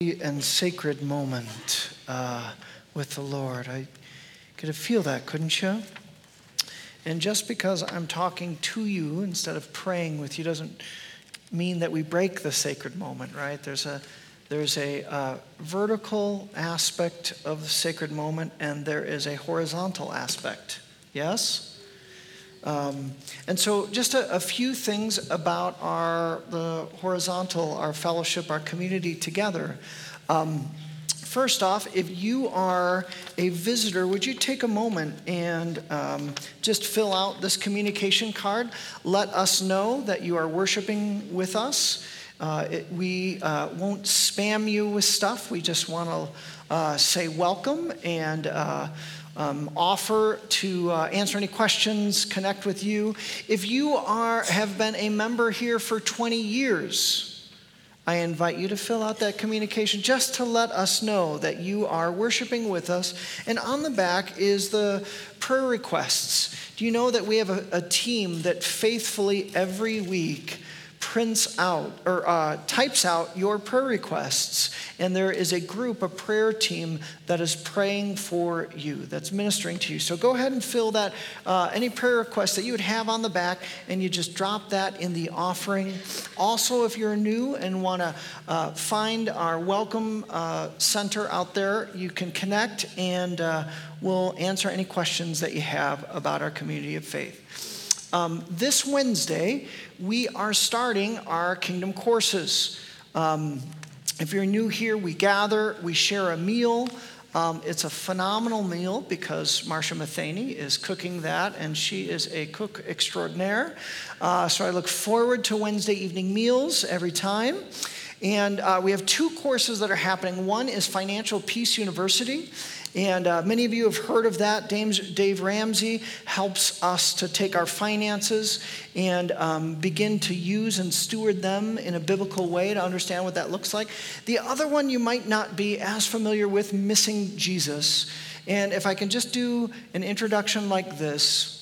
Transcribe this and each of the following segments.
and sacred moment uh, with the Lord. I could feel that, couldn't you? And just because I'm talking to you instead of praying with you doesn't mean that we break the sacred moment, right? There's a there's a uh, vertical aspect of the sacred moment, and there is a horizontal aspect. Yes. Um, and so, just a, a, few things about our the horizontal, our fellowship, our community together. Um, first off, if you are a visitor, would you take a moment and um, just fill out this communication card? Let us know that you are worshiping with us. Uh, it, we uh, won't spam you with stuff. We just want to uh, say welcome and uh, um, offer to uh, answer any questions, connect with you. If you are, have been a member here for 20 years, I invite you to fill out that communication just to let us know that you are worshiping with us. And on the back is the prayer requests. Do you know that we have a, a team that faithfully every week prints out or uh, types out your prayer requests. And there is a group, a prayer team that is praying for you, that's ministering to you. So go ahead and fill that, uh, any prayer requests that you would have on the back, and you just drop that in the offering. Also, if you're new and want to uh, find our welcome uh, center out there, you can connect and uh, we'll answer any questions that you have about our community of faith. Um, this Wednesday, we are starting our kingdom courses. Um, if you're new here, we gather, we share a meal. Um, it's a phenomenal meal because Marcia Matheny is cooking that, and she is a cook extraordinaire. Uh, so I look forward to Wednesday evening meals every time. And uh, we have two courses that are happening. One is Financial Peace University, and uh, many of you have heard of that. Dave Ramsey helps us to take our finances and um, begin to use and steward them in a biblical way to understand what that looks like. The other one you might not be as familiar with, Missing Jesus. And if I can just do an introduction like this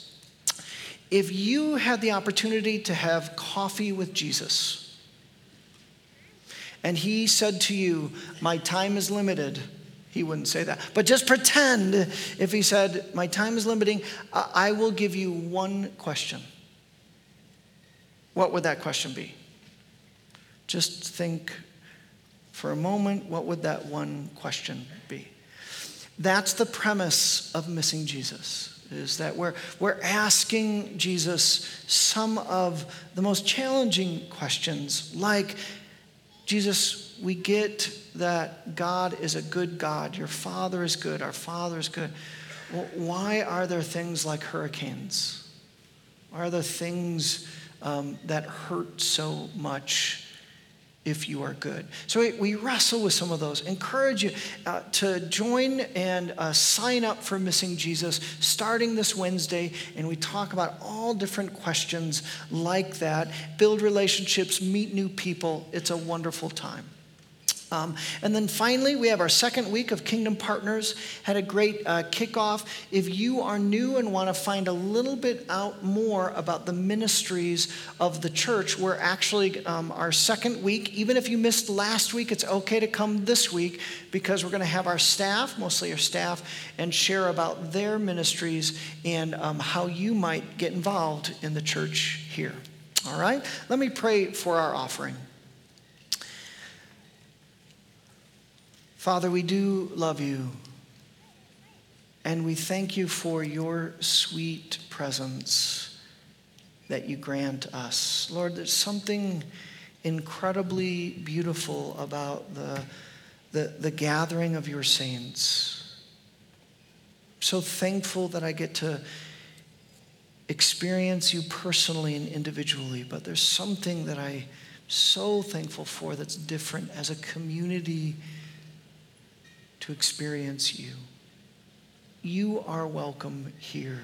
if you had the opportunity to have coffee with Jesus, and he said to you, My time is limited he wouldn't say that. But just pretend if he said, My time is limiting, I will give you one question. What would that question be? Just think for a moment, what would that one question be? That's the premise of missing Jesus is that we're, we're asking Jesus some of the most challenging questions, like, Jesus, we get that God is a good God. Your Father is good. Our Father is good. Well, why are there things like hurricanes? Why are there things um, that hurt so much if you are good. So we, we wrestle with some of those. Encourage you uh, to join and uh, sign up for Missing Jesus starting this Wednesday. And we talk about all different questions like that. Build relationships, meet new people. It's a wonderful time. Um, and then finally, we have our second week of Kingdom Partners. Had a great uh, kickoff. If you are new and want to find a little bit out more about the ministries of the church, we're actually um, our second week. Even if you missed last week, it's okay to come this week because we're going to have our staff, mostly our staff, and share about their ministries and um, how you might get involved in the church here. All right? Let me pray for our offering. Father, we do love you. And we thank you for your sweet presence that you grant us. Lord, there's something incredibly beautiful about the, the, the gathering of your saints. so thankful that I get to experience you personally and individually, but there's something that I'm so thankful for that's different as a community to experience you. You are welcome here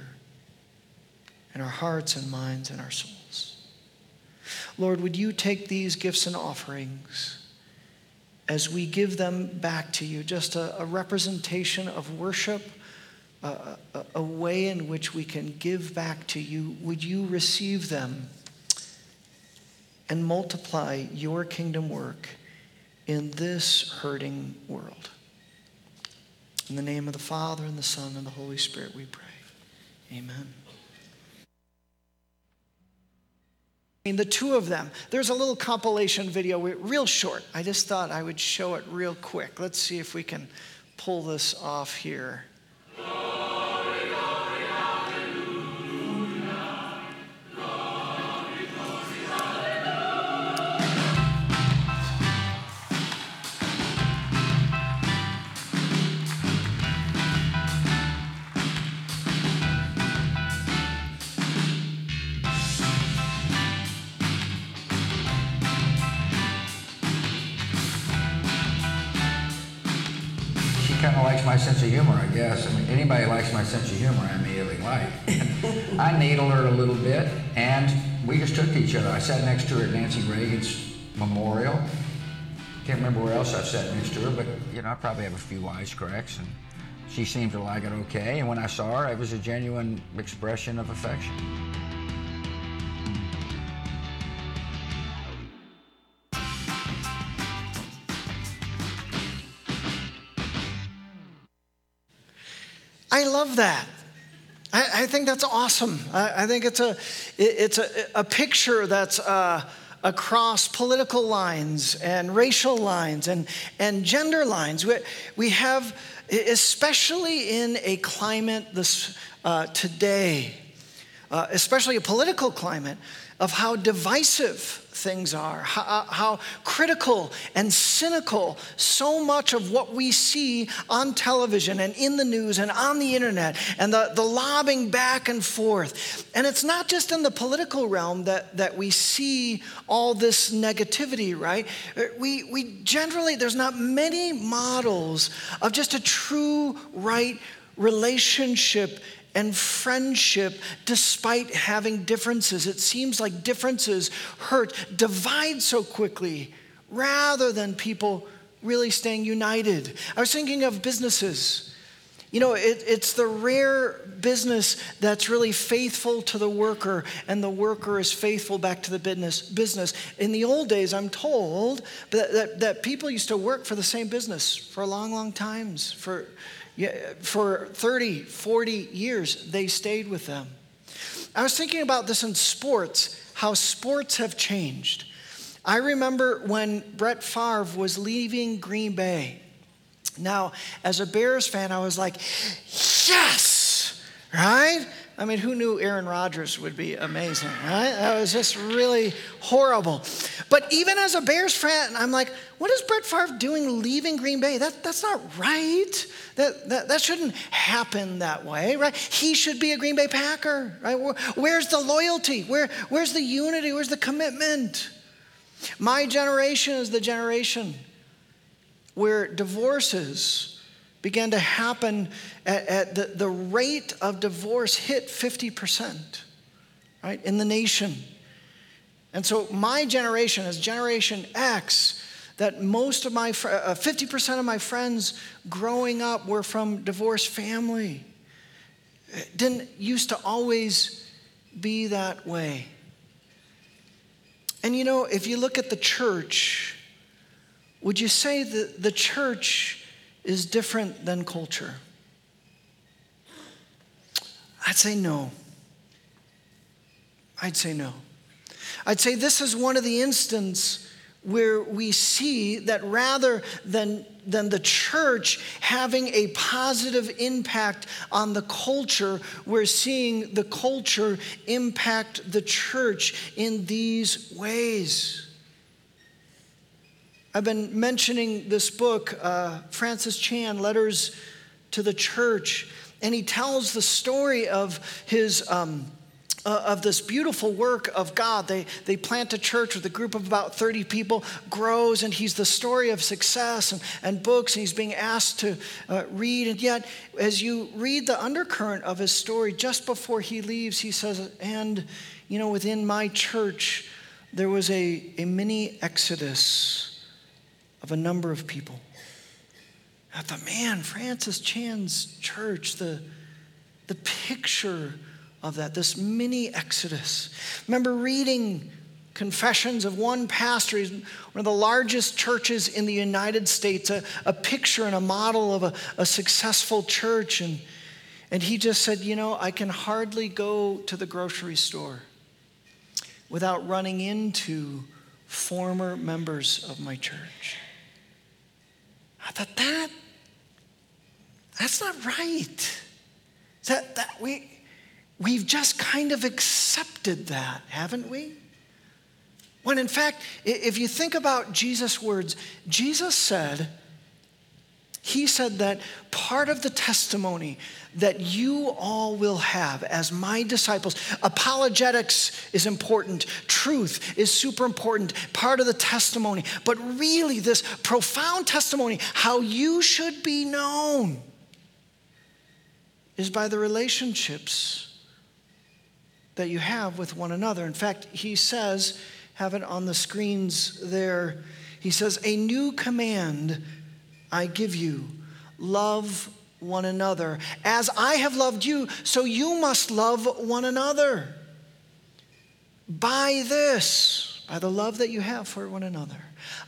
in our hearts and minds and our souls. Lord, would you take these gifts and offerings as we give them back to you, just a, a representation of worship, a, a, a way in which we can give back to you? Would you receive them and multiply your kingdom work in this hurting world. In the name of the Father, and the Son, and the Holy Spirit, we pray. Amen. I mean, the two of them. There's a little compilation video, real short. I just thought I would show it real quick. Let's see if we can pull this off here. Sense of humor, I guess. I mean, anybody likes my sense of humor, I immediately like. I needled her a little bit, and we just took to each other. I sat next to her at Nancy Reagan's memorial. Can't remember where else I sat next to her, but you know, I probably have a few wisecracks, and she seemed to like it okay. And when I saw her, it was a genuine expression of affection. I love that. I, I think that's awesome. I, I, think it's a, it's a, a picture that's uh, across political lines and racial lines and, and gender lines. We, we have, especially in a climate this, uh, today, uh, especially a political climate, of how divisive things are, how, how, critical and cynical so much of what we see on television and in the news and on the internet and the, the lobbing back and forth. And it's not just in the political realm that, that we see all this negativity, right? We, we generally, there's not many models of just a true, right relationship and friendship despite having differences. It seems like differences hurt, divide so quickly rather than people really staying united. I was thinking of businesses. You know, it, it's the rare business that's really faithful to the worker, and the worker is faithful back to the business. Business. In the old days, I'm told that, that, that people used to work for the same business for long, long times. For for 30, 40 years, they stayed with them. I was thinking about this in sports, how sports have changed. I remember when Brett Favre was leaving Green Bay. Now, as a Bears fan, I was like, yes, right? I mean, who knew Aaron Rodgers would be amazing, right? That was just really horrible. But even as a Bears fan, I'm like, what is Brett Favre doing leaving Green Bay? That, that's not right. That, that, that shouldn't happen that way, right? He should be a Green Bay Packer, right? Where's the loyalty? Where, where's the unity? Where's the commitment? My generation is the generation where divorces began to happen at, at the, the rate of divorce hit 50%, right, in the nation. And so my generation is Generation X, that most of my, uh, 50% of my friends growing up were from divorced family. It didn't used to always be that way. And you know, if you look at the church, would you say that the church is different than culture? I'd say no. I'd say no. I'd say this is one of the instances where we see that rather than, than the church having a positive impact on the culture, we're seeing the culture impact the church in these ways. I've been mentioning this book, uh, Francis Chan, Letters to the Church, and he tells the story of his. Um, uh, of this beautiful work of God. They, they plant a church with a group of about 30 people, grows, and he's the story of success and, and books, and he's being asked to uh, read. And yet, as you read the undercurrent of his story, just before he leaves, he says, And, you know, within my church, there was a, a mini exodus of a number of people. I thought, man, Francis Chan's church, the, the picture of that, this mini exodus. Remember reading confessions of one pastor. He's one of the largest churches in the United States, a, a picture and a model of a, a successful church. And, and he just said, You know, I can hardly go to the grocery store without running into former members of my church. I thought that that's not right. That, that we, we've just kind of accepted that, haven't we? When in fact, if you think about Jesus' words, Jesus said, He said that part of the testimony that you all will have as my disciples, apologetics is important, truth is super important, part of the testimony, but really, this profound testimony, how you should be known, is by the relationships that you have with one another. In fact, He says, have it on the screens there. He says, A new command I give you love one another. As I have loved you, so you must love one another. By this, by the love that you have for one another,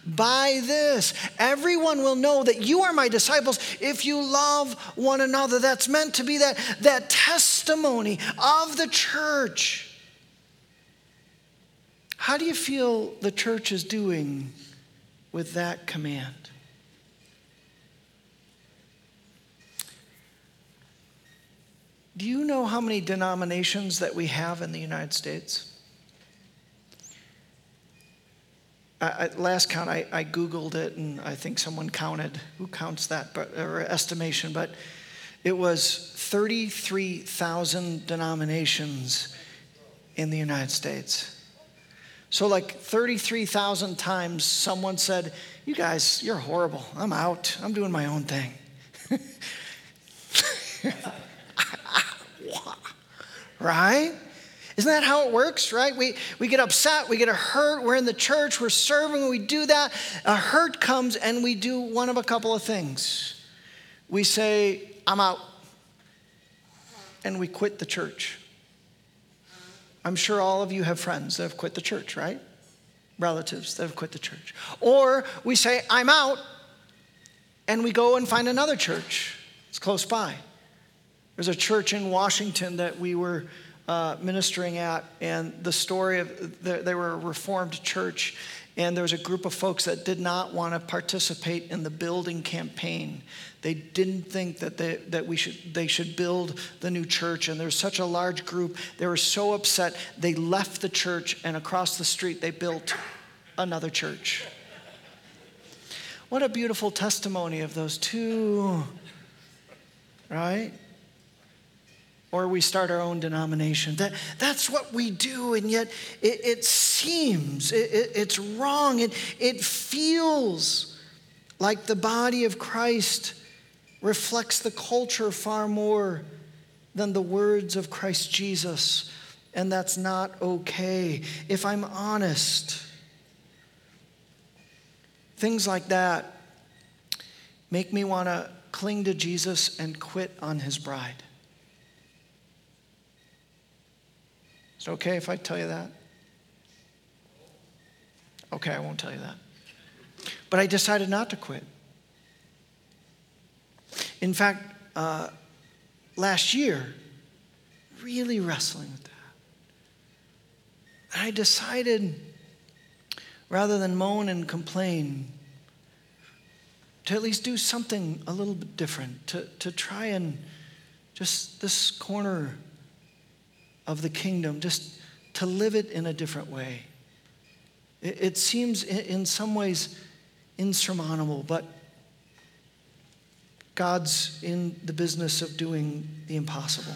by this, everyone will know that you are my disciples if you love one another. That's meant to be that, that testimony of the church. How do you feel the church is doing with that command? Do you know how many denominations that we have in the United States? I, last count, I, I, Googled it and I think someone counted. Who counts that? But, or estimation, but it was 33,000 denominations in the United States. So, like 33,000 times, someone said, You guys, you're horrible. I'm out. I'm doing my own thing. right? Isn't that how it works, right? We, we get upset, we get hurt, we're in the church, we're serving, we do that. A hurt comes and we do one of a couple of things. We say, I'm out, and we quit the church. I'm sure all of you have friends that have quit the church, right? Relatives that have quit the church. Or we say, I'm out, and we go and find another church. It's close by. There's a church in Washington that we were uh, ministering at, and the story of they were a Reformed church, and there was a group of folks that did not want to participate in the building campaign. They didn't think that, they, that we should, they should build the new church. And there's such a large group. They were so upset, they left the church, and across the street, they built another church. What a beautiful testimony of those two, right? Or we start our own denomination. That, that's what we do, and yet it, it seems it, it, it's wrong. It, it feels like the body of Christ reflects the culture far more than the words of Christ Jesus, and that's not okay. If I'm honest, things like that make me want to cling to Jesus and quit on his bride. Is it okay if I tell you that? Okay, I won't tell you that. But I decided not to quit. In fact, uh, last year, really wrestling with that. I decided, rather than moan and complain, to at least do something a little bit different, to, to try and just this corner of the kingdom, just to live it in a different way. It, it seems in some ways insurmountable, but God's in the business of doing the impossible.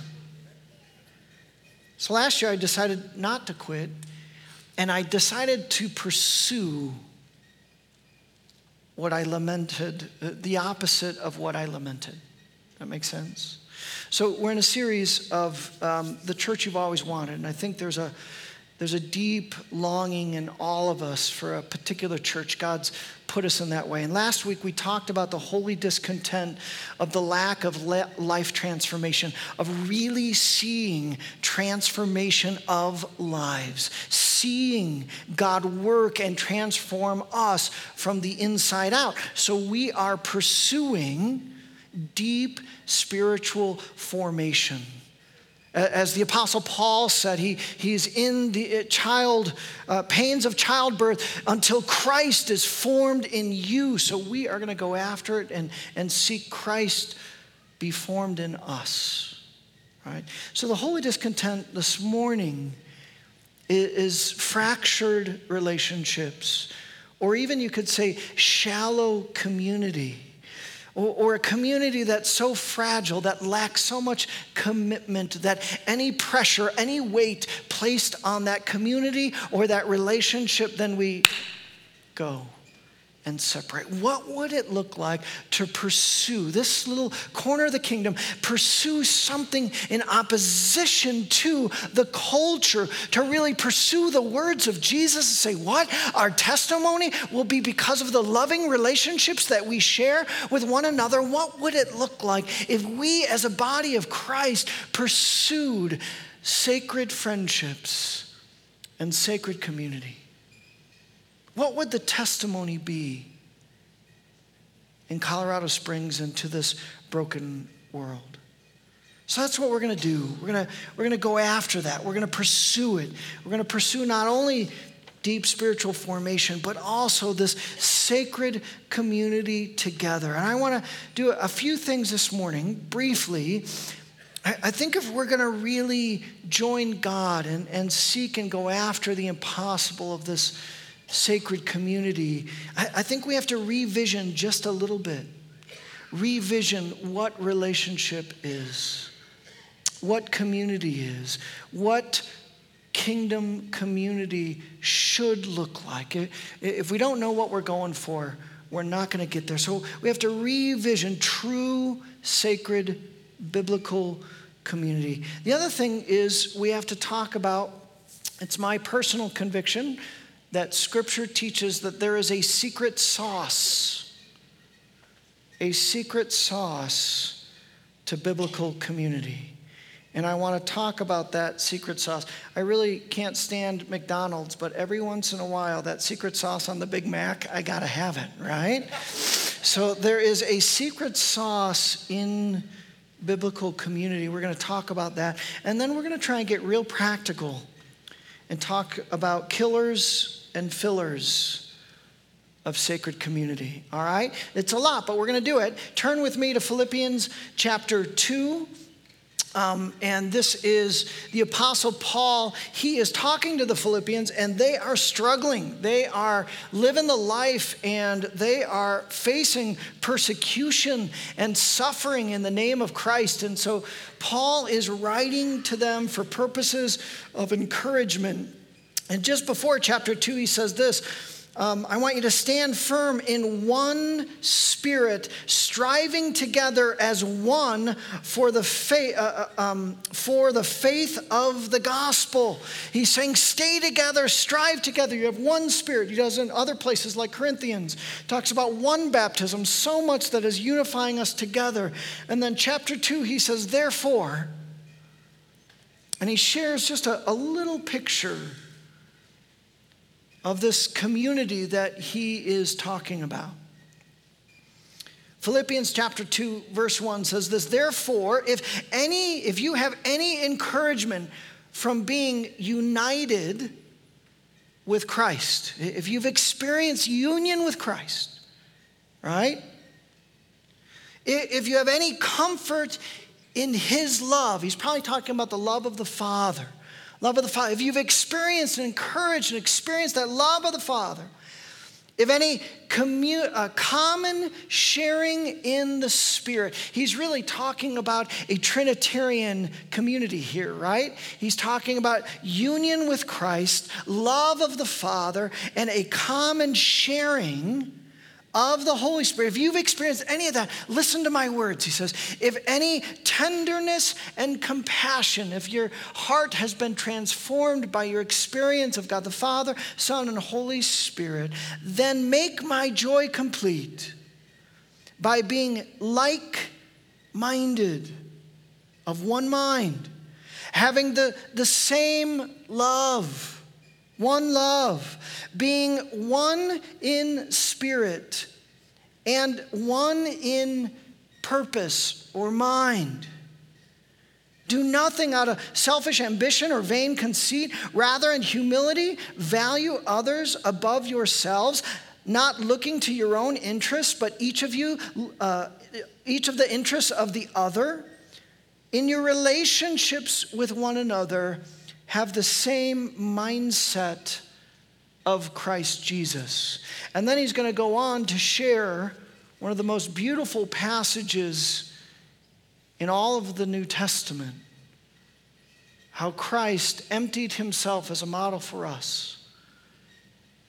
So last year I decided not to quit, and I decided to pursue what I lamented, uh, the opposite of what I lamented. That makes sense? So we're in a series of um, the church you've always wanted, and I think there's a There's a deep longing in all of us for a particular church. God's put us in that way. And last week we talked about the holy discontent of the lack of life transformation, of really seeing transformation of lives, seeing God work and transform us from the inside out. So we are pursuing deep spiritual formation. As the Apostle Paul said, he, he's in the uh, child uh, pains of childbirth until Christ is formed in you. So we are going to go after it and, and seek Christ be formed in us. Right? So the holy discontent this morning is, is fractured relationships, or even you could say shallow community or, or a community that's so fragile, that lacks so much commitment, that any pressure, any weight placed on that community or that relationship, then we go and separate. What would it look like to pursue this little corner of the kingdom, pursue something in opposition to the culture, to really pursue the words of Jesus and say, What? Our testimony will be because of the loving relationships that we share with one another. What would it look like if we, as a body of Christ, pursued sacred friendships and sacred community? What would the testimony be in Colorado Springs and to this broken world? So that's what we're going to do. We're going to, we're going to go after that. We're going to pursue it. We're going to pursue not only deep spiritual formation, but also this sacred community together. And I want to do a few things this morning, briefly. I think if we're going to really join God and, and seek and go after the impossible of this sacred community, I, I think we have to revision just a little bit. Revision what relationship is, what community is, what kingdom community should look like. If we don't know what we're going for, we're not going to get there. So we have to revision true, sacred, biblical community. The other thing is we have to talk about, it's my personal conviction, that scripture teaches that there is a secret sauce, a secret sauce to biblical community. And I want to talk about that secret sauce. I really can't stand McDonald's, but every once in a while, that secret sauce on the Big Mac, I got to have it, right? So there is a secret sauce in biblical community. We're going to talk about that. And then we're going to try and get real practical and talk about killers and fillers of sacred community. All right? It's a lot, but we're going to do it. Turn with me to Philippians chapter 2. Um, and this is the Apostle Paul. He is talking to the Philippians, and they are struggling. They are living the life, and they are facing persecution and suffering in the name of Christ. And so, Paul is writing to them for purposes of encouragement and just before chapter 2, he says this um, I want you to stand firm in one spirit, striving together as one for the, faith, uh, uh, um, for the faith of the gospel. He's saying, stay together, strive together. You have one spirit. He does in other places like Corinthians. Talks about one baptism, so much that is unifying us together. And then chapter 2, he says, therefore, and he shares just a, a little picture of this community that he is talking about. Philippians chapter 2 verse 1 says this therefore if any if you have any encouragement from being united with Christ if you've experienced union with Christ right if you have any comfort in his love he's probably talking about the love of the father Love of the Father. If you've experienced and encouraged and experienced that love of the Father, if any commu- uh, common sharing in the Spirit, he's really talking about a Trinitarian community here, right? He's talking about union with Christ, love of the Father, and a common sharing of the Holy Spirit, if you've experienced any of that, listen to my words. He says, if any tenderness and compassion, if your heart has been transformed by your experience of God the Father, Son, and Holy Spirit, then make my joy complete by being like minded, of one mind, having the, the same love one love, being one in spirit and one in purpose or mind. Do nothing out of selfish ambition or vain conceit. Rather, in humility, value others above yourselves, not looking to your own interests, but each of you, uh, each of the interests of the other. In your relationships with one another, have the same mindset of Christ Jesus. And then he's going to go on to share one of the most beautiful passages in all of the New Testament how Christ emptied himself as a model for us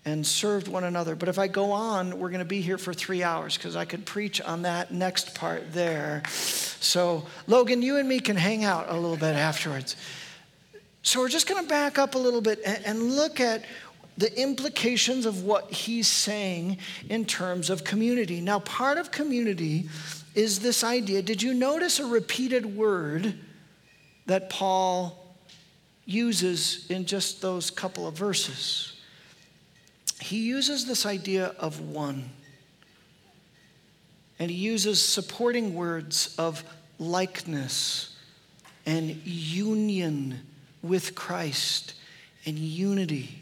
and served one another. But if I go on, we're going to be here for three hours because I could preach on that next part there. So, Logan, you and me can hang out a little bit afterwards. So we're just going to back up a little bit and, and look at the implications of what he's saying in terms of community. Now, part of community is this idea. Did you notice a repeated word that Paul uses in just those couple of verses? He uses this idea of one. And he uses supporting words of likeness and union with Christ and unity.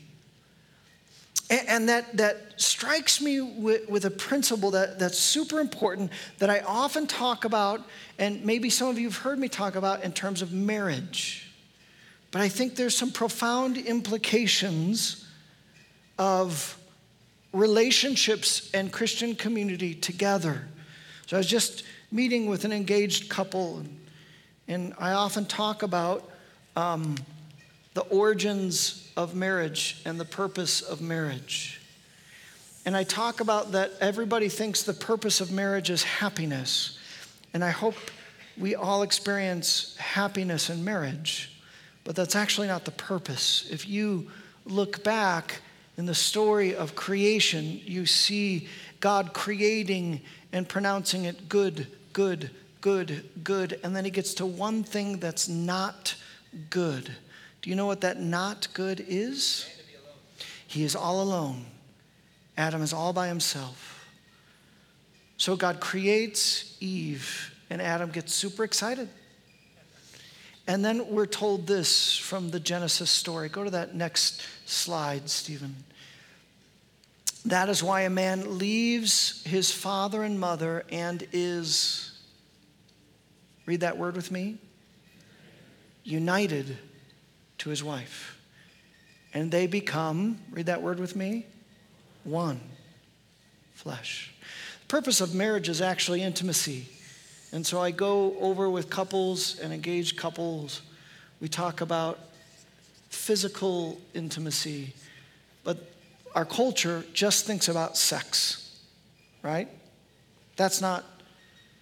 And that, that strikes me with, with, a principle that, that's super important that I often talk about, and maybe some of you have heard me talk about in terms of marriage. But I think there's some profound implications of relationships and Christian community together. So I was just meeting with an engaged couple, and I often talk about um, the origins of marriage and the purpose of marriage. And I talk about that everybody thinks the purpose of marriage is happiness. And I hope we all experience happiness in marriage, but that's actually not the purpose. If you look back in the story of creation, you see God creating and pronouncing it good, good, good, good. And then he gets to one thing that's not good. Do you know what that not good is? He is all alone. Adam is all by himself. So God creates Eve, and Adam gets super excited. And then we're told this from the Genesis story. Go to that next slide, Stephen. That is why a man leaves his father and mother and is, read that word with me, united to his wife. And they become, read that word with me, one flesh. The purpose of marriage is actually intimacy. And so I go over with couples and engaged couples. We talk about physical intimacy, but our culture just thinks about sex, right? That's not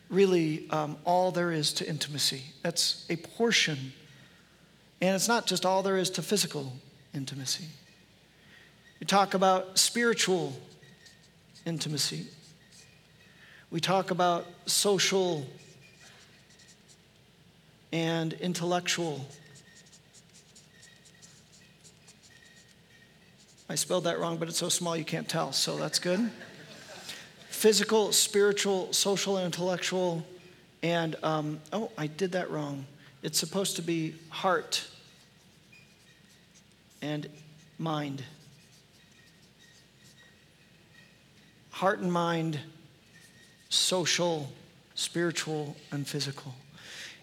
really um, all there is to intimacy. That's a portion and it's not just all there is to physical intimacy. We talk about spiritual intimacy. We talk about social and intellectual. I spelled that wrong, but it's so small you can't tell, so that's good. Physical, spiritual, social, and intellectual. And, um, oh, I did that wrong. It's supposed to be heart and mind. Heart and mind, social, spiritual, and physical.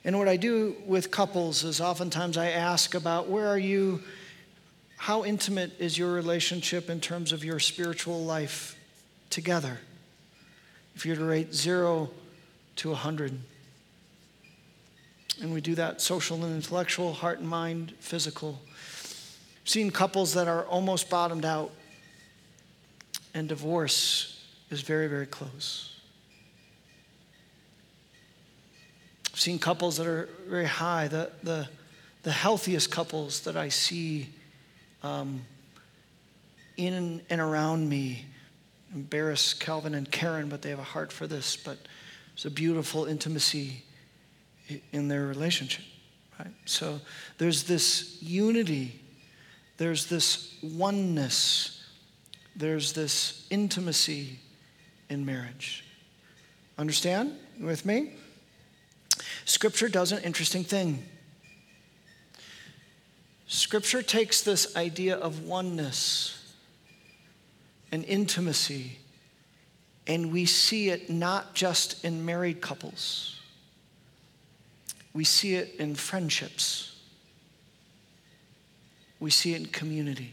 And what I do with couples is oftentimes I ask about where are you, how intimate is your relationship in terms of your spiritual life together? If you're to rate zero to 100. And we do that social and intellectual, heart and mind, physical. I've seen couples that are almost bottomed out, and divorce is very, very close. I've seen couples that are very high, the, the, the healthiest couples that I see um, in and around me. Embarrass Calvin and Karen, but they have a heart for this. But it's a beautiful intimacy in their relationship. Right? So there's this unity, there's this oneness, there's this intimacy in marriage. Understand? You with me? Scripture does an interesting thing. Scripture takes this idea of oneness and intimacy, and we see it not just in married couples, we see it in friendships, we see it in community.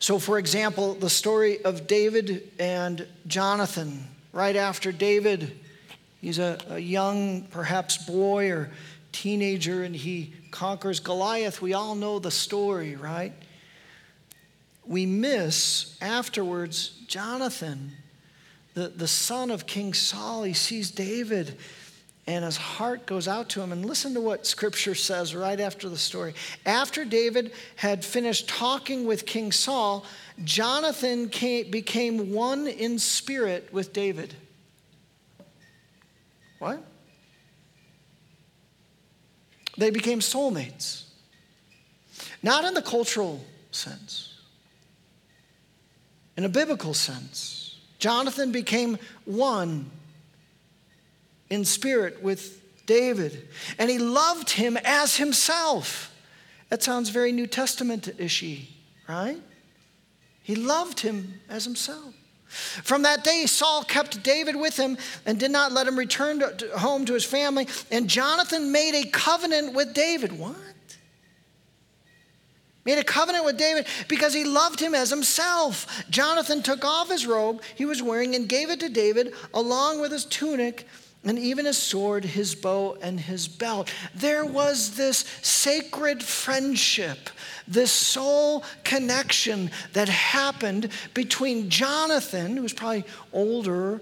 So, for example, the story of David and Jonathan, right after David, he's a, a young, perhaps boy or teenager, and he conquers Goliath. We all know the story, right? We miss afterwards Jonathan, the, the son of King Saul. He sees David and his heart goes out to him. And listen to what scripture says right after the story. After David had finished talking with King Saul, Jonathan came, became one in spirit with David. What? They became soulmates. Not in the cultural sense, in a biblical sense. Jonathan became one in spirit with David, and he loved him as himself. That sounds very New Testament ishy, right? He loved him as himself. From that day, Saul kept David with him and did not let him return to, home to his family. And Jonathan made a covenant with David. What? Made a covenant with David because he loved him as himself. Jonathan took off his robe he was wearing and gave it to David along with his tunic and even his sword, his bow, and his belt. There was this sacred friendship, this soul connection that happened between Jonathan, who was probably older,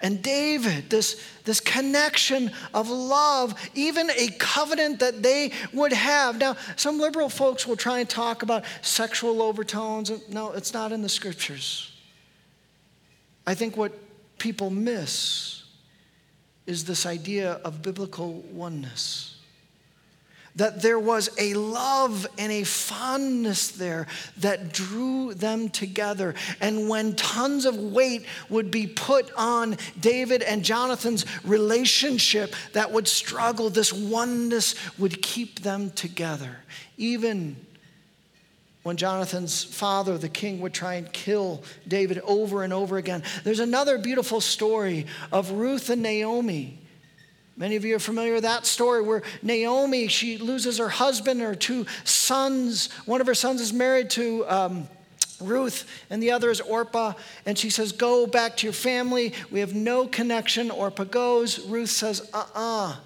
and David, this, this connection of love, even a covenant that they would have. Now, some liberal folks will try and talk about sexual overtones. No, it's not in the scriptures. I think what people miss is this idea of biblical oneness. That there was a love and a fondness there that drew them together. And when tons of weight would be put on David and Jonathan's relationship that would struggle, this oneness would keep them together. Even when Jonathan's father, the king, would try and kill David over and over again. There's another beautiful story of Ruth and Naomi. Many of you are familiar with that story where Naomi, she loses her husband, and her two sons. One of her sons is married to um, Ruth, and the other is Orpah. And she says, Go back to your family. We have no connection. Orpah goes. Ruth says, Uh uh-uh. uh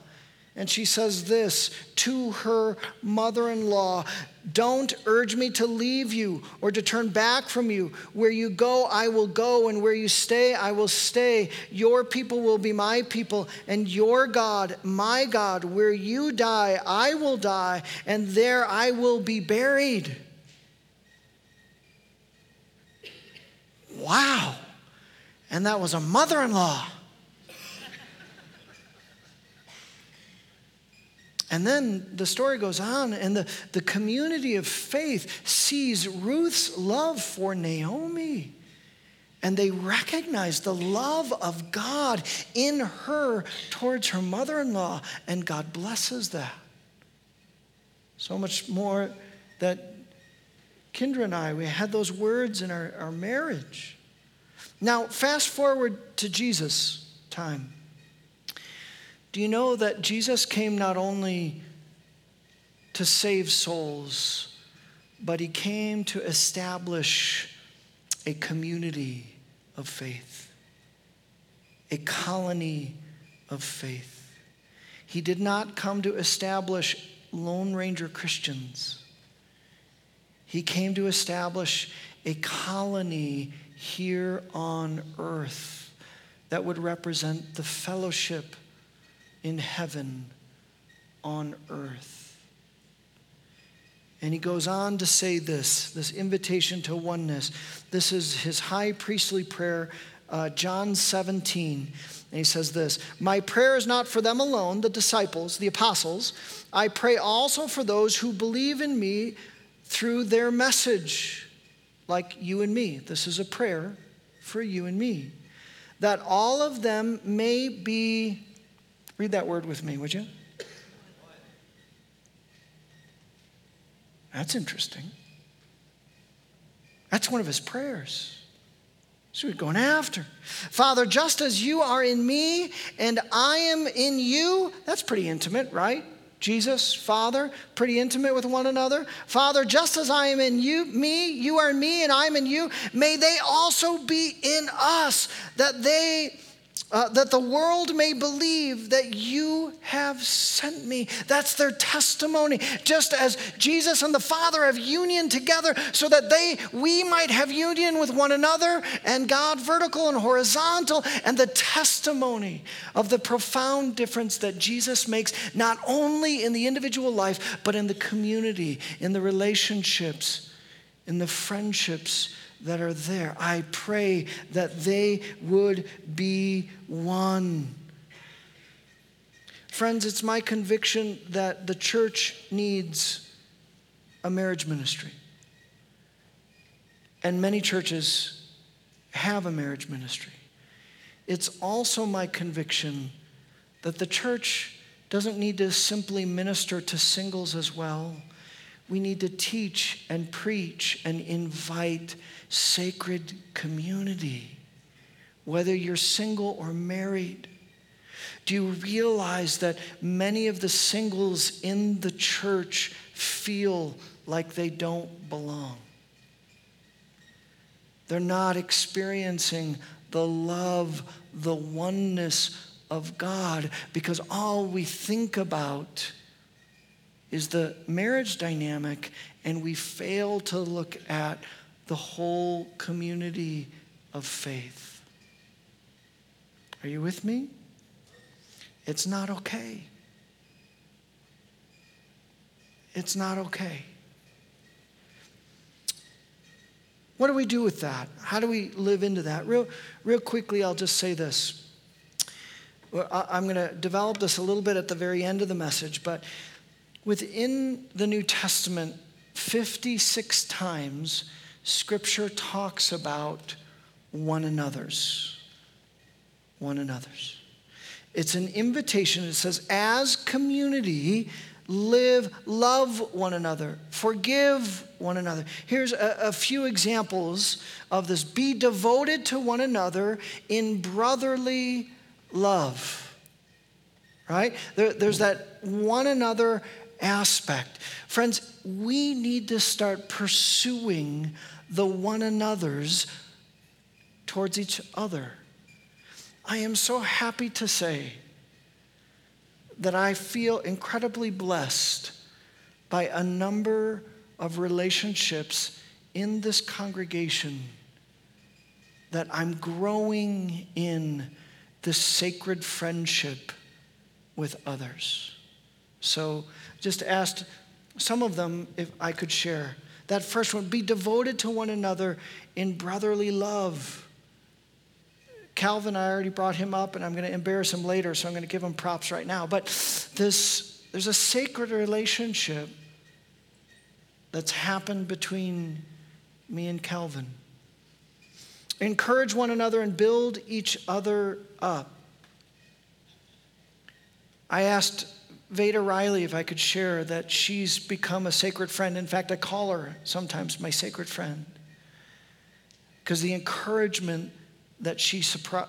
and she says this to her mother in law Don't urge me to leave you or to turn back from you. Where you go, I will go, and where you stay, I will stay. Your people will be my people, and your God, my God. Where you die, I will die, and there I will be buried. Wow. And that was a mother in law. And then the story goes on, and the, the community of faith sees Ruth's love for Naomi. And they recognize the love of God in her towards her mother in law, and God blesses that. So much more that Kendra and I, we had those words in our, our marriage. Now, fast forward to Jesus' time. Do you know that Jesus came not only to save souls, but he came to establish a community of faith, a colony of faith. He did not come to establish Lone Ranger Christians. He came to establish a colony here on earth that would represent the fellowship in heaven on earth. And he goes on to say this this invitation to oneness. This is his high priestly prayer, uh, John 17. And he says this My prayer is not for them alone, the disciples, the apostles. I pray also for those who believe in me through their message, like you and me. This is a prayer for you and me. That all of them may be, read that word with me, would you? That's interesting. That's one of his prayers. So we're going after. Father, just as you are in me and I am in you, that's pretty intimate, right? Jesus, Father, pretty intimate with one another. Father, just as I am in you, me, you are in me, and I'm in you, may they also be in us, that they uh, that the world may believe that you have sent me. That's their testimony. Just as Jesus and the Father have union together, so that they we might have union with one another, and God vertical and horizontal, and the testimony of the profound difference that Jesus makes, not only in the individual life, but in the community, in the relationships, in the friendships that are there. I pray that they would be one. Friends, it's my conviction that the church needs a marriage ministry. And many churches have a marriage ministry. It's also my conviction that the church doesn't need to simply minister to singles as well. We need to teach and preach and invite sacred community, whether you're single or married. Do you realize that many of the singles in the church feel like they don't belong? They're not experiencing the love, the oneness of God because all we think about is the marriage dynamic and we fail to look at the whole community of faith. Are you with me? It's not okay. It's not okay. What do we do with that? How do we live into that? Real, real quickly, I'll just say this. I'm going to develop this a little bit at the very end of the message, but within the New Testament, 56 times, Scripture talks about one another's. One another's. It's an invitation. It says, as community, live, love one another, forgive one another. Here's a, a, few examples of this be devoted to one another in brotherly love. Right? There, there's that one another aspect. Friends, we need to start pursuing the one another's towards each other. I am so happy to say that I feel incredibly blessed by a number of relationships in this congregation that I'm growing in this sacred friendship with others. So just asked some of them if I could share. That first one, be devoted to one another in brotherly love. Calvin, I already brought him up, and I'm going to embarrass him later, so I'm going to give him props right now. But this, there's a sacred relationship that's happened between me and Calvin. Encourage one another and build each other up. I asked Veda Riley, if I could share, that she's become a sacred friend. In fact, I call her sometimes my sacred friend. Because the encouragement that she uh,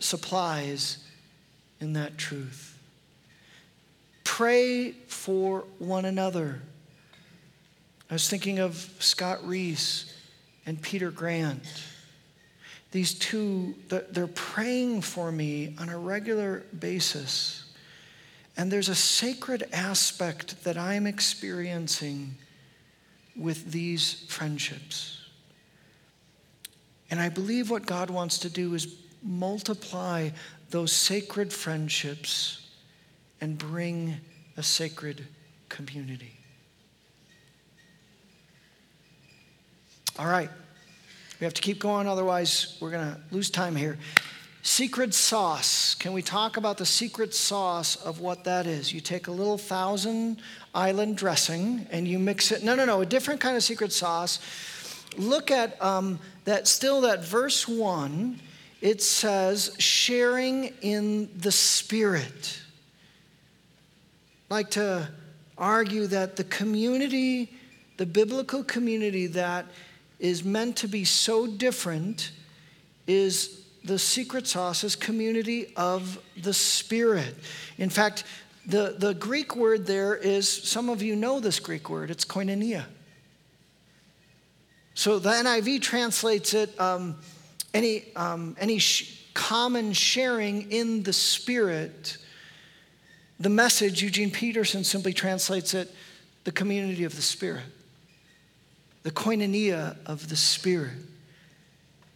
supplies in that truth. Pray for one another. I was thinking of Scott Reese and Peter Grant. These two, they're praying for me on a regular basis. And there's a sacred aspect that I'm experiencing with these friendships. And I believe what God wants to do is multiply those sacred friendships and bring a sacred community. All right. We have to keep going, otherwise, we're going to lose time here. Secret sauce. Can we talk about the secret sauce of what that is? You take a little thousand island dressing and you mix it. No, no, no, a different kind of secret sauce. Look at um, that, still that verse one. It says, sharing in the Spirit. like to argue that the community, the biblical community that is meant to be so different is the secret sauce is community of the Spirit. In fact, the, the Greek word there is, some of you know this Greek word, it's koinonia. So the NIV translates it um, any, um, any sh- common sharing in the Spirit. The message, Eugene Peterson simply translates it the community of the Spirit the koinonia of the Spirit.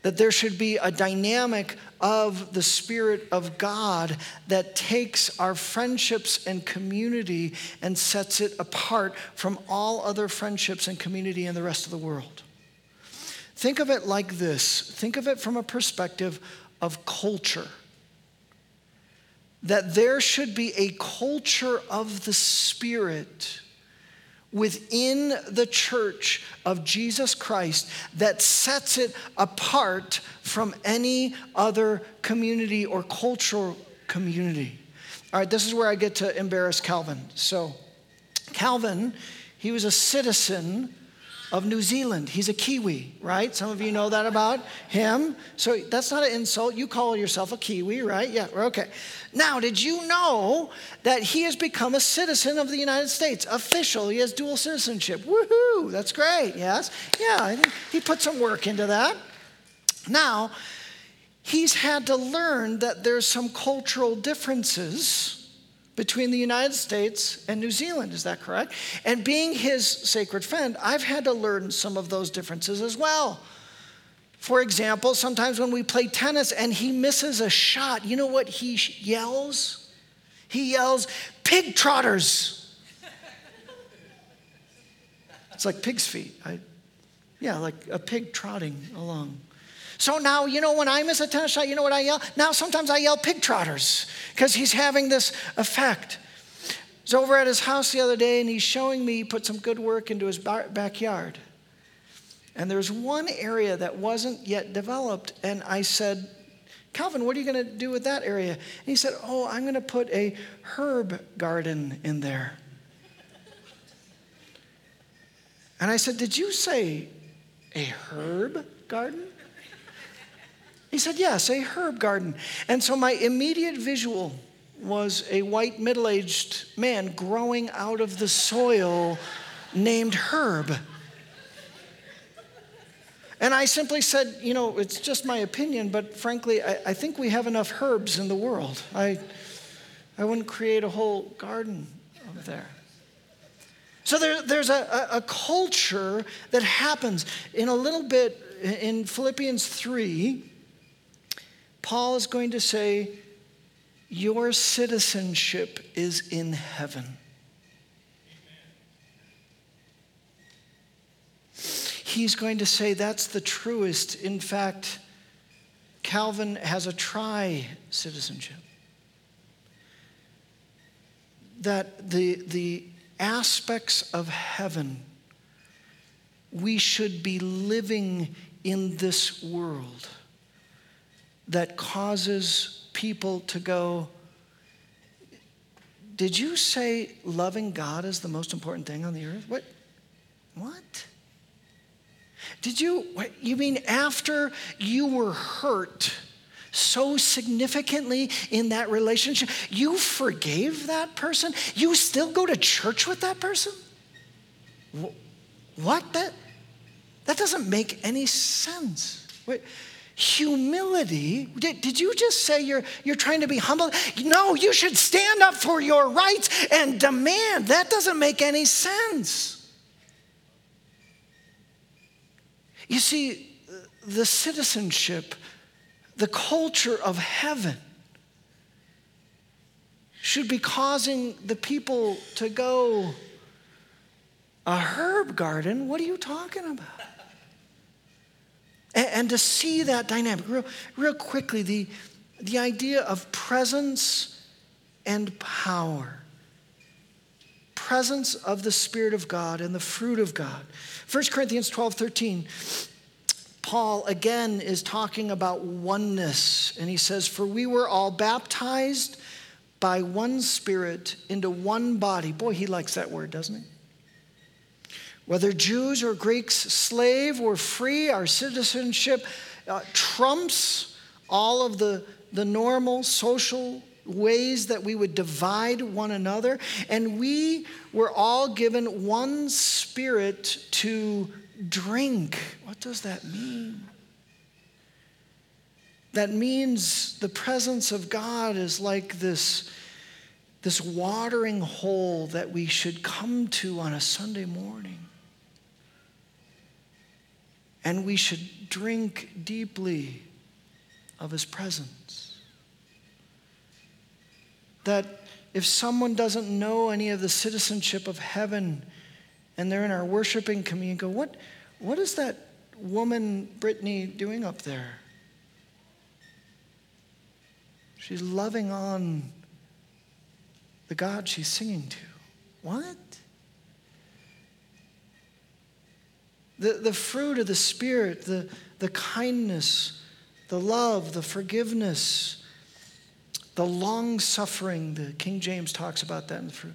That there should be a dynamic of the Spirit of God that takes our friendships and community and sets it apart from all other friendships and community in the rest of the world. Think of it like this think of it from a perspective of culture. That there should be a culture of the Spirit within the church of Jesus Christ that sets it apart from any other community or cultural community. All right, this is where I get to embarrass Calvin. So, Calvin, he was a citizen of New Zealand. He's a Kiwi, right? Some of you know that about him. So that's not an insult. You call yourself a Kiwi, right? Yeah, okay. Now, did you know that he has become a citizen of the United States? Official. He has dual citizenship. Woohoo! That's great, yes? Yeah, he put some work into that. Now, he's had to learn that there's some cultural differences between the United States and New Zealand. Is that correct? And being his sacred friend, I've had to learn some of those differences as well. For example, sometimes when we play tennis and he misses a shot, you know what he yells? He yells, pig trotters. it's like pig's feet. I, yeah, like a pig trotting along. So now, you know, when I miss a tennis shot, you know what I yell? Now sometimes I yell pig trotters because he's having this effect. I was over at his house the other day and he's showing me he put some good work into his backyard. And there's one area that wasn't yet developed. And I said, Calvin, what are you going to do with that area? And he said, Oh, I'm going to put a herb garden in there. And I said, Did you say a herb garden? He said, Yes, a herb garden. And so my immediate visual was a white middle aged man growing out of the soil named Herb. And I simply said, You know, it's just my opinion, but frankly, I, I think we have enough herbs in the world. I, I wouldn't create a whole garden over there. So there, there's a, a, a culture that happens in a little bit in Philippians 3 Paul is going to say, Your citizenship is in heaven. He's going to say that's the truest. In fact, Calvin has a tri citizenship. That the, the aspects of heaven, we should be living in this world that causes people to go, Did you say loving God is the most important thing on the earth? What? What? Did you, what, you mean after you were hurt so significantly in that relationship, you forgave that person? You still go to church with that person? What? That, that doesn't make any sense. Wait, humility. Did, did you just say you're, you're trying to be humble? No, you should stand up for your rights and demand. That doesn't make any sense. You see, the citizenship, the culture of heaven should be causing the people to go, a herb garden? What are you talking about? And, and to see that dynamic, real, real quickly, the, the idea of presence and power. Presence of the Spirit of God and the fruit of God. 1 Corinthians 12 13. Paul again is talking about oneness, and he says, For we were all baptized by one Spirit into one body. Boy, he likes that word, doesn't he? Whether Jews or Greeks, slave or free, our citizenship uh, trumps all of the, the normal social ways that we would divide one another. And we were all given one spirit to drink. What does that mean? That means the presence of God is like this, this watering hole that we should come to on a Sunday morning. And we should drink deeply of his presence. That if someone doesn't know any of the citizenship of heaven and they're in our worshiping community, go, what, what is that woman, Brittany, doing up there? She's loving on the God she's singing to. What? The, the fruit of the Spirit, the, the kindness, the love, the forgiveness, the long suffering, the King James talks about that in the fruit.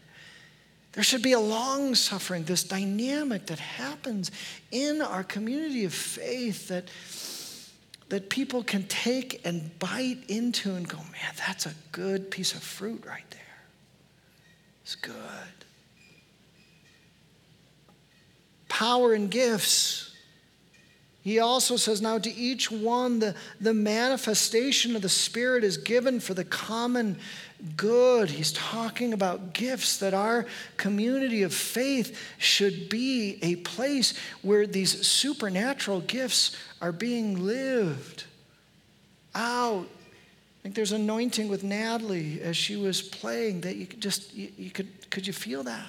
There should be a long suffering, this dynamic that happens in our community of faith that that people can take and bite into and go, man, that's a good piece of fruit right there. It's good. Power and gifts. He also says, now to each one, the, the manifestation of the Spirit is given for the common good. He's talking about gifts that our community of faith should be a place where these supernatural gifts are being lived out. I think there's anointing with Natalie as she was playing that you could just, you, you could, could you feel that?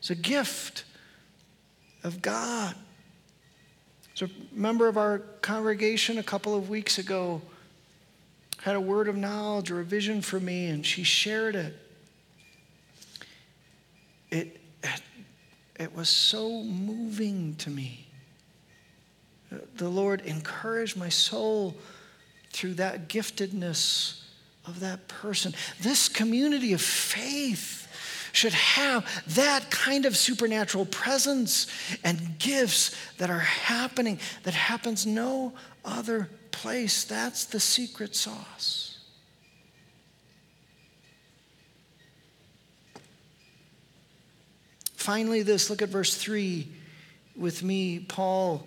It's a gift of God. So, a member of our congregation a couple of weeks ago had a word of knowledge or a vision for me, and she shared it. It, it, it was so moving to me. The Lord encouraged my soul through that giftedness of that person. This community of faith should have that kind of supernatural presence and gifts that are happening that happens no other place. That's the secret sauce. Finally, this look at verse 3 with me. Paul,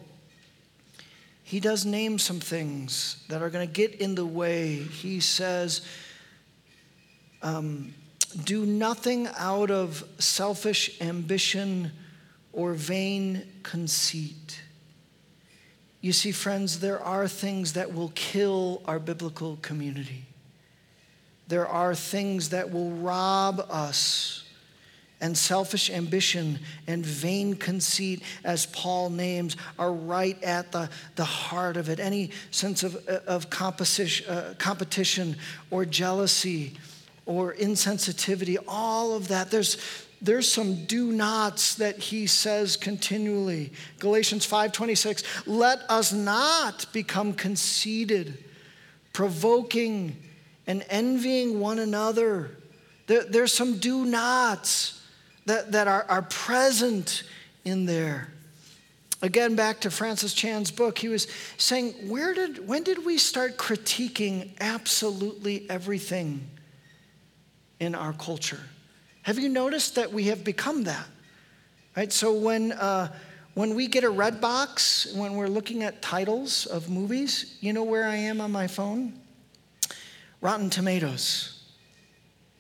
he does name some things that are going to get in the way. He says, um, Do nothing out of selfish ambition or vain conceit you see, friends, there are things that will kill our biblical community. There are things that will rob us, and selfish ambition and vain conceit, as Paul names, are right at the, the heart of it. Any sense of, of uh, competition or jealousy or insensitivity, all of that. There's, there's some do nots that he says continually. Galatians 5:26, let us not become conceited, provoking and envying one another. There, there's some do nots that, that are, are present in there. Again, back to Francis Chan's book, he was saying, Where did, when did we start critiquing absolutely everything in our culture? Have you noticed that we have become that? Right? So when, uh, when we get a Redbox, when we're looking at titles of movies, you know where I am on my phone? Rotten Tomatoes.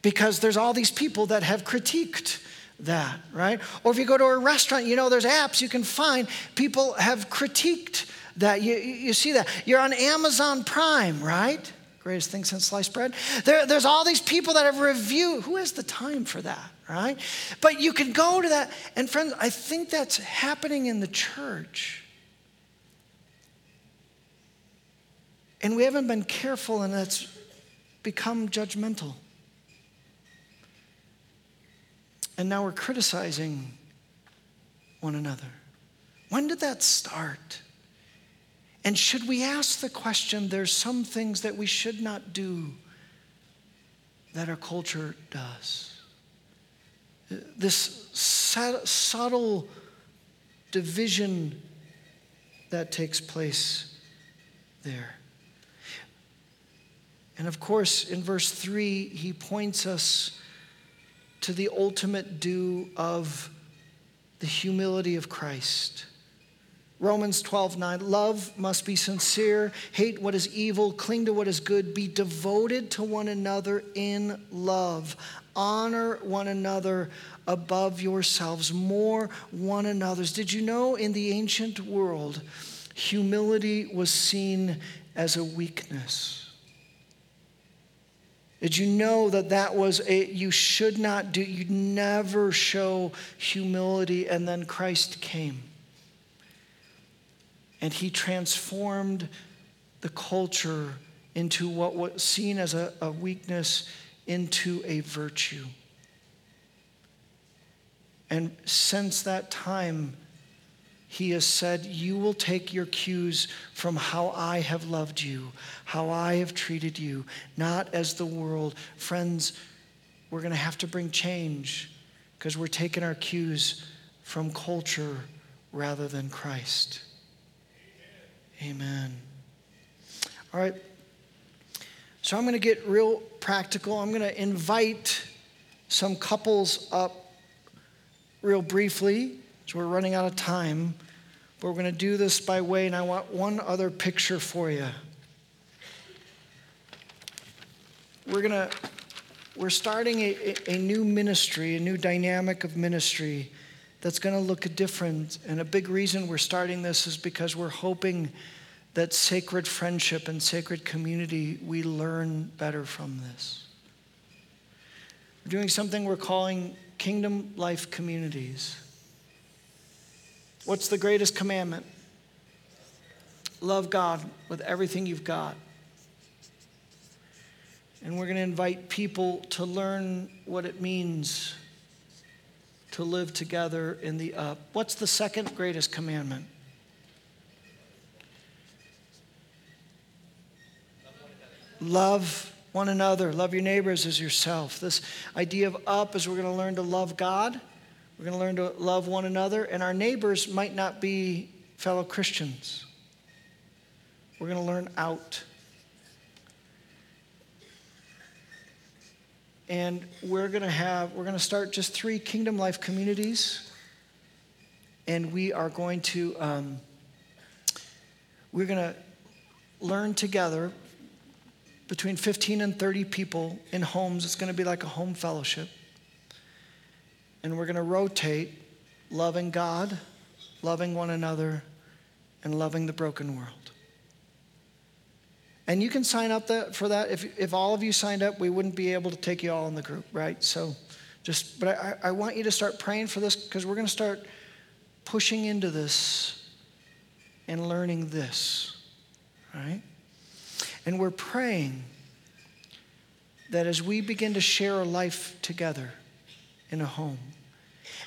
Because there's all these people that have critiqued that, right? Or if you go to a restaurant, you know, there's apps you can find. People have critiqued that. You, you see that. You're on Amazon Prime, right? Greatest thing since sliced bread. There, there's all these people that have reviewed. Who has the time for that, right? But you can go to that. And friends, I think that's happening in the church. And we haven't been careful, and it's become judgmental. And now we're criticizing one another. When did that start? And should we ask the question there's some things that we should not do that our culture does? This subtle division that takes place there. And of course, in verse 3, he points us to the ultimate due of the humility of Christ. Romans 12, 9. Love must be sincere, hate what is evil, cling to what is good, be devoted to one another in love. Honor one another above yourselves, more one another's. Did you know in the ancient world, humility was seen as a weakness? Did you know that that was a, you should not do, you never show humility, and then Christ came. And he transformed the culture into what was seen as a, a weakness into a virtue. And since that time, he has said, You will take your cues from how I have loved you, how I have treated you, not as the world. Friends, we're going to have to bring change because we're taking our cues from culture rather than Christ. Amen. All right. So I'm going to get real practical. I'm going to invite some couples up real briefly. So we're running out of time. But we're going to do this by way, and I want one other picture for you. We're going to, we're starting a, a new ministry, a new dynamic of ministry that's going to look different. And a big reason we're starting this is because we're hoping that sacred friendship and sacred community, we learn better from this. We're doing something we're calling Kingdom Life Communities. What's the greatest commandment? Love God with everything you've got. And we're going to invite people to learn what it means to live together in the up. What's the second greatest commandment? Love one another. Love your neighbors as yourself. This idea of up is we're going to learn to love God we're going to learn to love one another, and our neighbors might not be fellow Christians. We're going to learn out. And we're going to have, we're going to start just three Kingdom Life communities. And we are going to, um, we're going to learn together between 15 and 30 people in homes. It's going to be like a home fellowship and we're going to rotate loving God, loving one another, and loving the broken world. And you can sign up that, for that. If, if all of you signed up, we wouldn't be able to take you all in the group, right? So just, but I, I want you to start praying for this because we're going to start pushing into this and learning this, right? And we're praying that as we begin to share a life together in a home,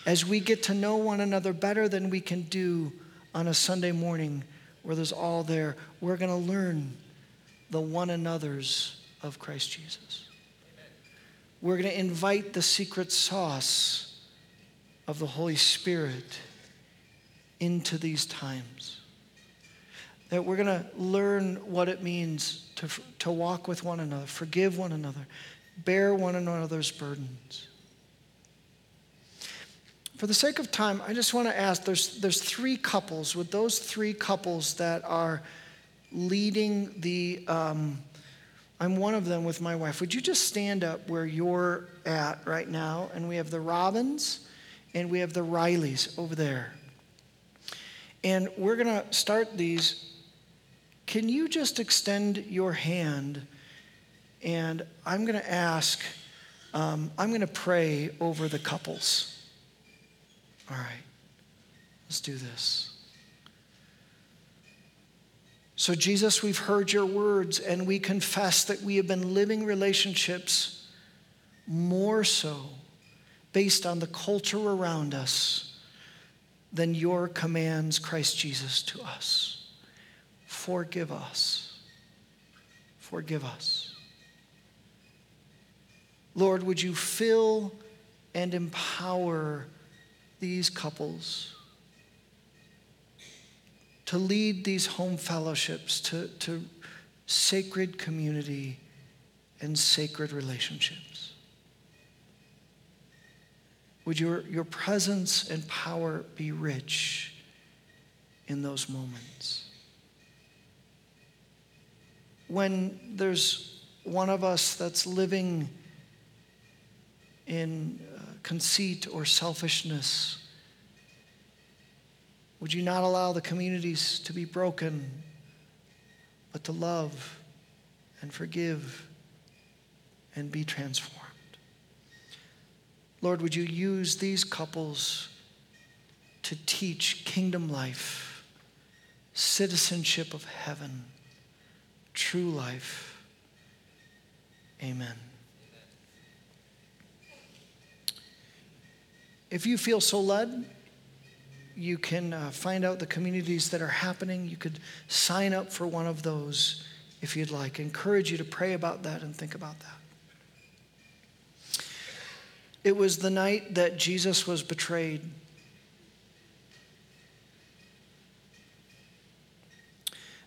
as we get to know one another better than we can do on a Sunday morning where there's all there, we're going to learn the one another's of Christ Jesus. We're going to invite the secret sauce of the Holy Spirit into these times. That we're going to learn what it means to, to walk with one another, forgive one another, bear one another's burdens. For the sake of time, I just want to ask there's, there's three couples. With those three couples that are leading the, um, I'm one of them with my wife. Would you just stand up where you're at right now? And we have the Robins and we have the Rileys over there. And we're going to start these can you just extend your hand? And I'm going to ask, um, I'm going to pray over the couples. All right, let's do this. So, Jesus, we've heard your words and we confess that we have been living relationships more so based on the culture around us than your commands, Christ Jesus, to us. Forgive us. Forgive us. Lord, would you fill and empower these couples to lead these home fellowships to, to sacred community and sacred relationships? Would your, your presence and power be rich in those moments? When there's one of us that's living in uh, conceit or selfishness, would you not allow the communities to be broken, but to love and forgive and be transformed? Lord, would you use these couples to teach kingdom life, citizenship of heaven, true life? Amen. If you feel so led, you can uh, find out the communities that are happening. You could sign up for one of those if you'd like. I encourage you to pray about that and think about that. It was the night that Jesus was betrayed.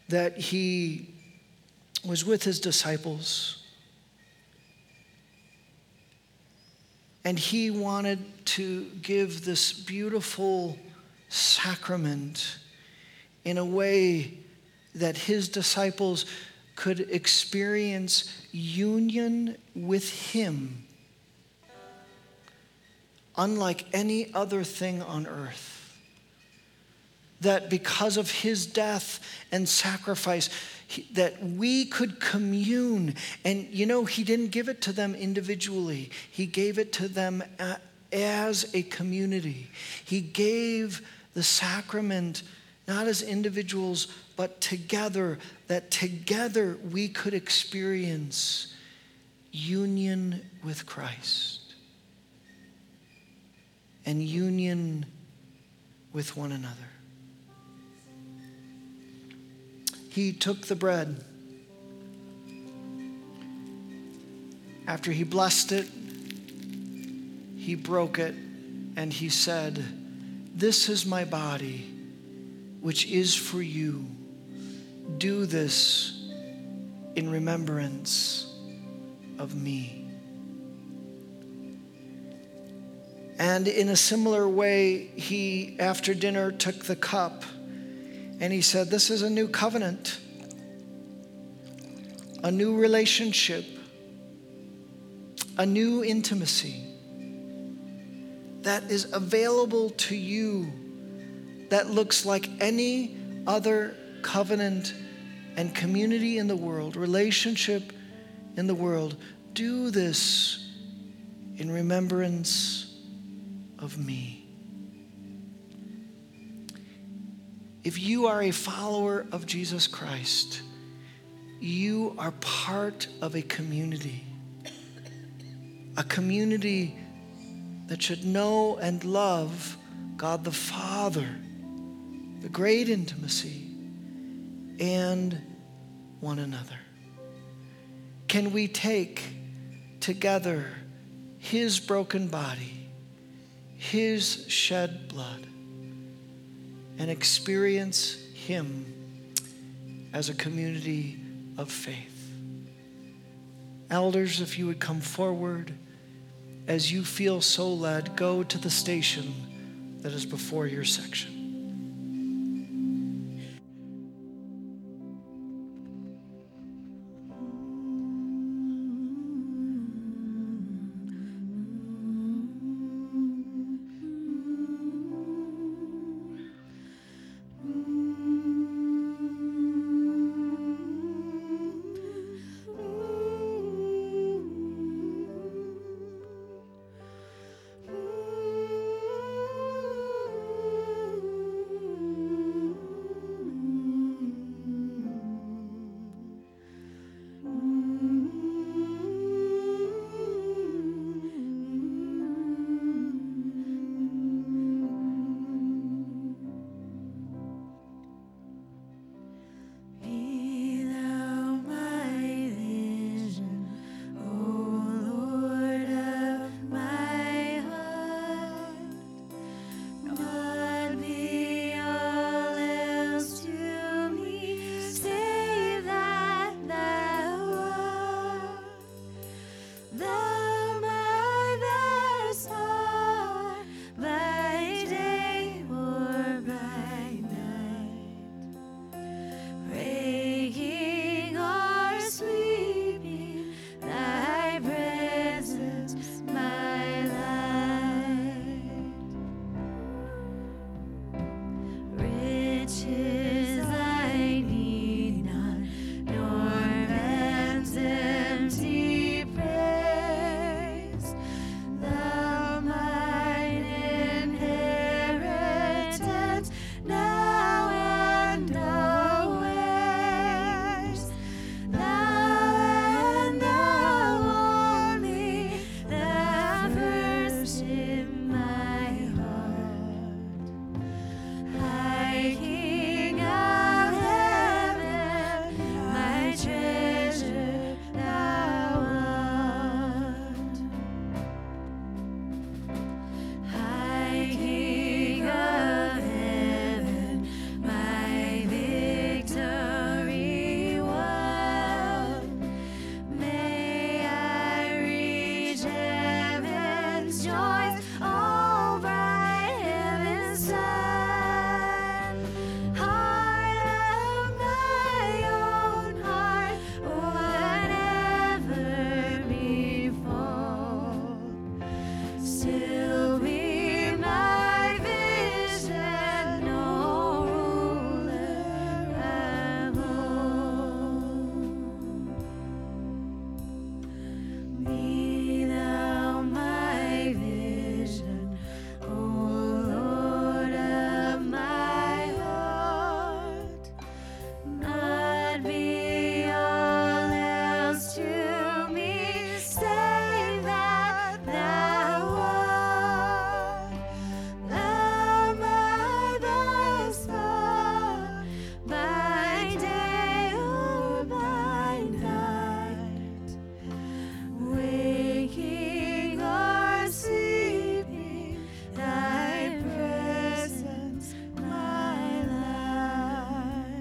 That he was with his disciples. And he wanted to give this beautiful sacrament in a way that his disciples could experience union with him unlike any other thing on earth. That because of his death and sacrifice, he, that we could commune. And you know, he didn't give it to them individually, he gave it to them as a community. He gave the sacrament not as individuals, but together, that together we could experience union with Christ and union with one another. He took the bread. After he blessed it, he broke it and he said, This is my body, which is for you. Do this in remembrance of me. And in a similar way, he, after dinner, took the cup and he said, This is a new covenant, a new relationship, a new intimacy that is available to you that looks like any other covenant and community in the world, relationship in the world. Do this in remembrance of me. If you are a follower of Jesus Christ, you are part of a community, a community that should know and love God the Father, the great intimacy, and one another. Can we take together His broken body? his shed blood and experience him as a community of faith. Elders, if you would come forward as you feel so led, go to the station that is before your section.